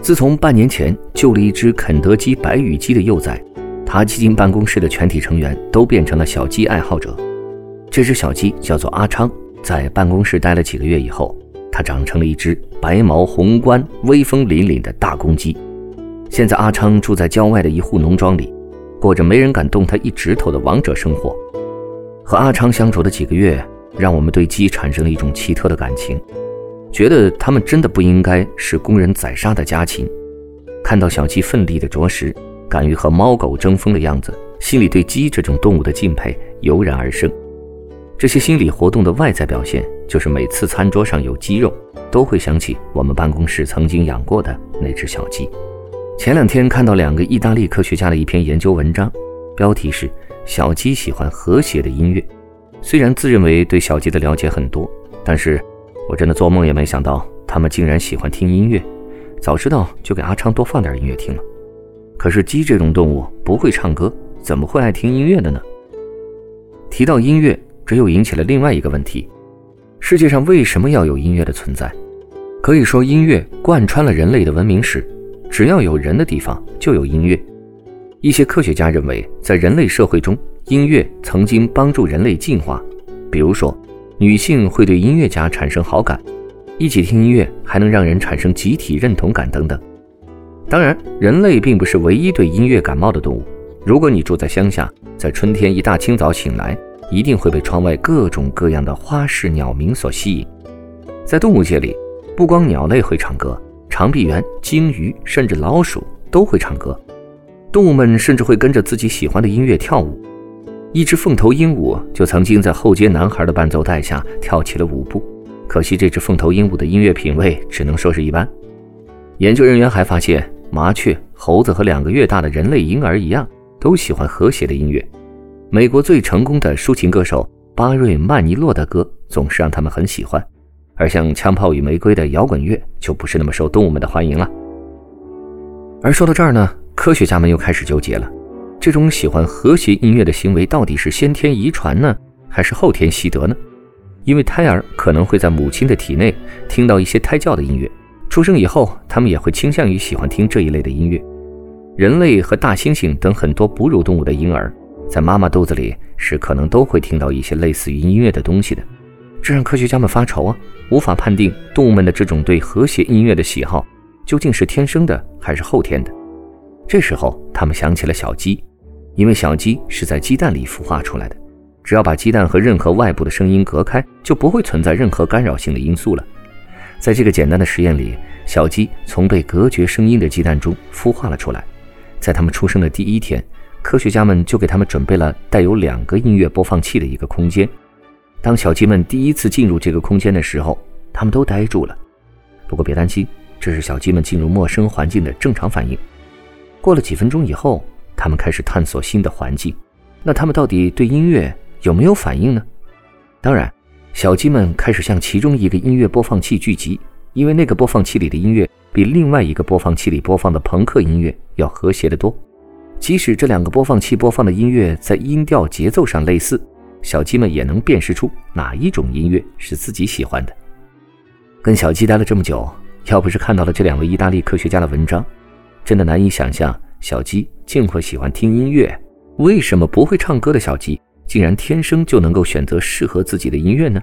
自从半年前救了一只肯德基白羽鸡的幼崽，他基金办公室的全体成员都变成了小鸡爱好者。这只小鸡叫做阿昌，在办公室待了几个月以后，它长成了一只白毛红冠、威风凛凛的大公鸡。现在，阿昌住在郊外的一户农庄里。过着没人敢动他一指头的王者生活，和阿昌相处的几个月，让我们对鸡产生了一种奇特的感情，觉得他们真的不应该是供人宰杀的家禽。看到小鸡奋力的啄食，敢于和猫狗争锋的样子，心里对鸡这种动物的敬佩油然而生。这些心理活动的外在表现，就是每次餐桌上有鸡肉，都会想起我们办公室曾经养过的那只小鸡。前两天看到两个意大利科学家的一篇研究文章，标题是“小鸡喜欢和谐的音乐”。虽然自认为对小鸡的了解很多，但是我真的做梦也没想到他们竟然喜欢听音乐。早知道就给阿昌多放点音乐听了。可是鸡这种动物不会唱歌，怎么会爱听音乐的呢？提到音乐，这又引起了另外一个问题：世界上为什么要有音乐的存在？可以说，音乐贯穿了人类的文明史。只要有人的地方就有音乐。一些科学家认为，在人类社会中，音乐曾经帮助人类进化。比如说，女性会对音乐家产生好感，一起听音乐还能让人产生集体认同感等等。当然，人类并不是唯一对音乐感冒的动物。如果你住在乡下，在春天一大清早醒来，一定会被窗外各种各样的花式鸟鸣所吸引。在动物界里，不光鸟类会唱歌。长臂猿、鲸鱼，甚至老鼠都会唱歌。动物们甚至会跟着自己喜欢的音乐跳舞。一只凤头鹦鹉就曾经在后街男孩的伴奏带下跳起了舞步。可惜，这只凤头鹦鹉的音乐品味只能说是一般。研究人员还发现，麻雀、猴子和两个月大的人类婴儿一样，都喜欢和谐的音乐。美国最成功的抒情歌手巴瑞·曼尼洛的歌总是让他们很喜欢。而像《枪炮与玫瑰》的摇滚乐就不是那么受动物们的欢迎了。而说到这儿呢，科学家们又开始纠结了：这种喜欢和谐音乐的行为到底是先天遗传呢，还是后天习得呢？因为胎儿可能会在母亲的体内听到一些胎教的音乐，出生以后，他们也会倾向于喜欢听这一类的音乐。人类和大猩猩等很多哺乳动物的婴儿，在妈妈肚子里是可能都会听到一些类似于音乐的东西的。这让科学家们发愁啊，无法判定动物们的这种对和谐音乐的喜好究竟是天生的还是后天的。这时候，他们想起了小鸡，因为小鸡是在鸡蛋里孵化出来的，只要把鸡蛋和任何外部的声音隔开，就不会存在任何干扰性的因素了。在这个简单的实验里，小鸡从被隔绝声音的鸡蛋中孵化了出来。在它们出生的第一天，科学家们就给它们准备了带有两个音乐播放器的一个空间。当小鸡们第一次进入这个空间的时候，他们都呆住了。不过别担心，这是小鸡们进入陌生环境的正常反应。过了几分钟以后，他们开始探索新的环境。那他们到底对音乐有没有反应呢？当然，小鸡们开始向其中一个音乐播放器聚集，因为那个播放器里的音乐比另外一个播放器里播放的朋克音乐要和谐得多。即使这两个播放器播放的音乐在音调、节奏上类似。小鸡们也能辨识出哪一种音乐是自己喜欢的。跟小鸡待了这么久，要不是看到了这两位意大利科学家的文章，真的难以想象小鸡竟会喜欢听音乐。为什么不会唱歌的小鸡竟然天生就能够选择适合自己的音乐呢？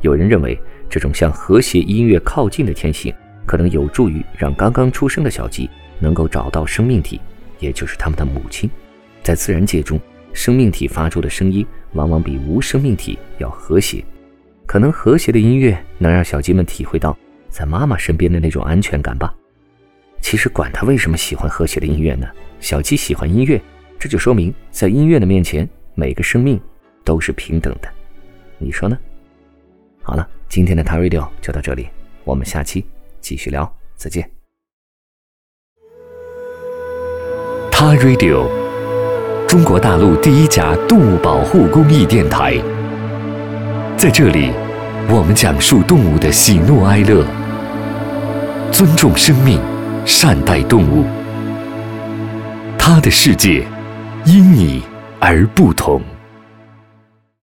有人认为，这种向和谐音乐靠近的天性，可能有助于让刚刚出生的小鸡能够找到生命体，也就是他们的母亲。在自然界中。生命体发出的声音往往比无生命体要和谐，可能和谐的音乐能让小鸡们体会到在妈妈身边的那种安全感吧。其实管他为什么喜欢和谐的音乐呢？小七喜欢音乐这就说明在音乐的面前每个生命都是平等的。你说呢？好了今天的 ta radio 就到这里我们下期继续聊再见。Ta radio 中国大陆第一家动物保护公益电台。在这里我们讲述动物的喜怒哀乐尊重生命。善待动物，他的世界因你而不同。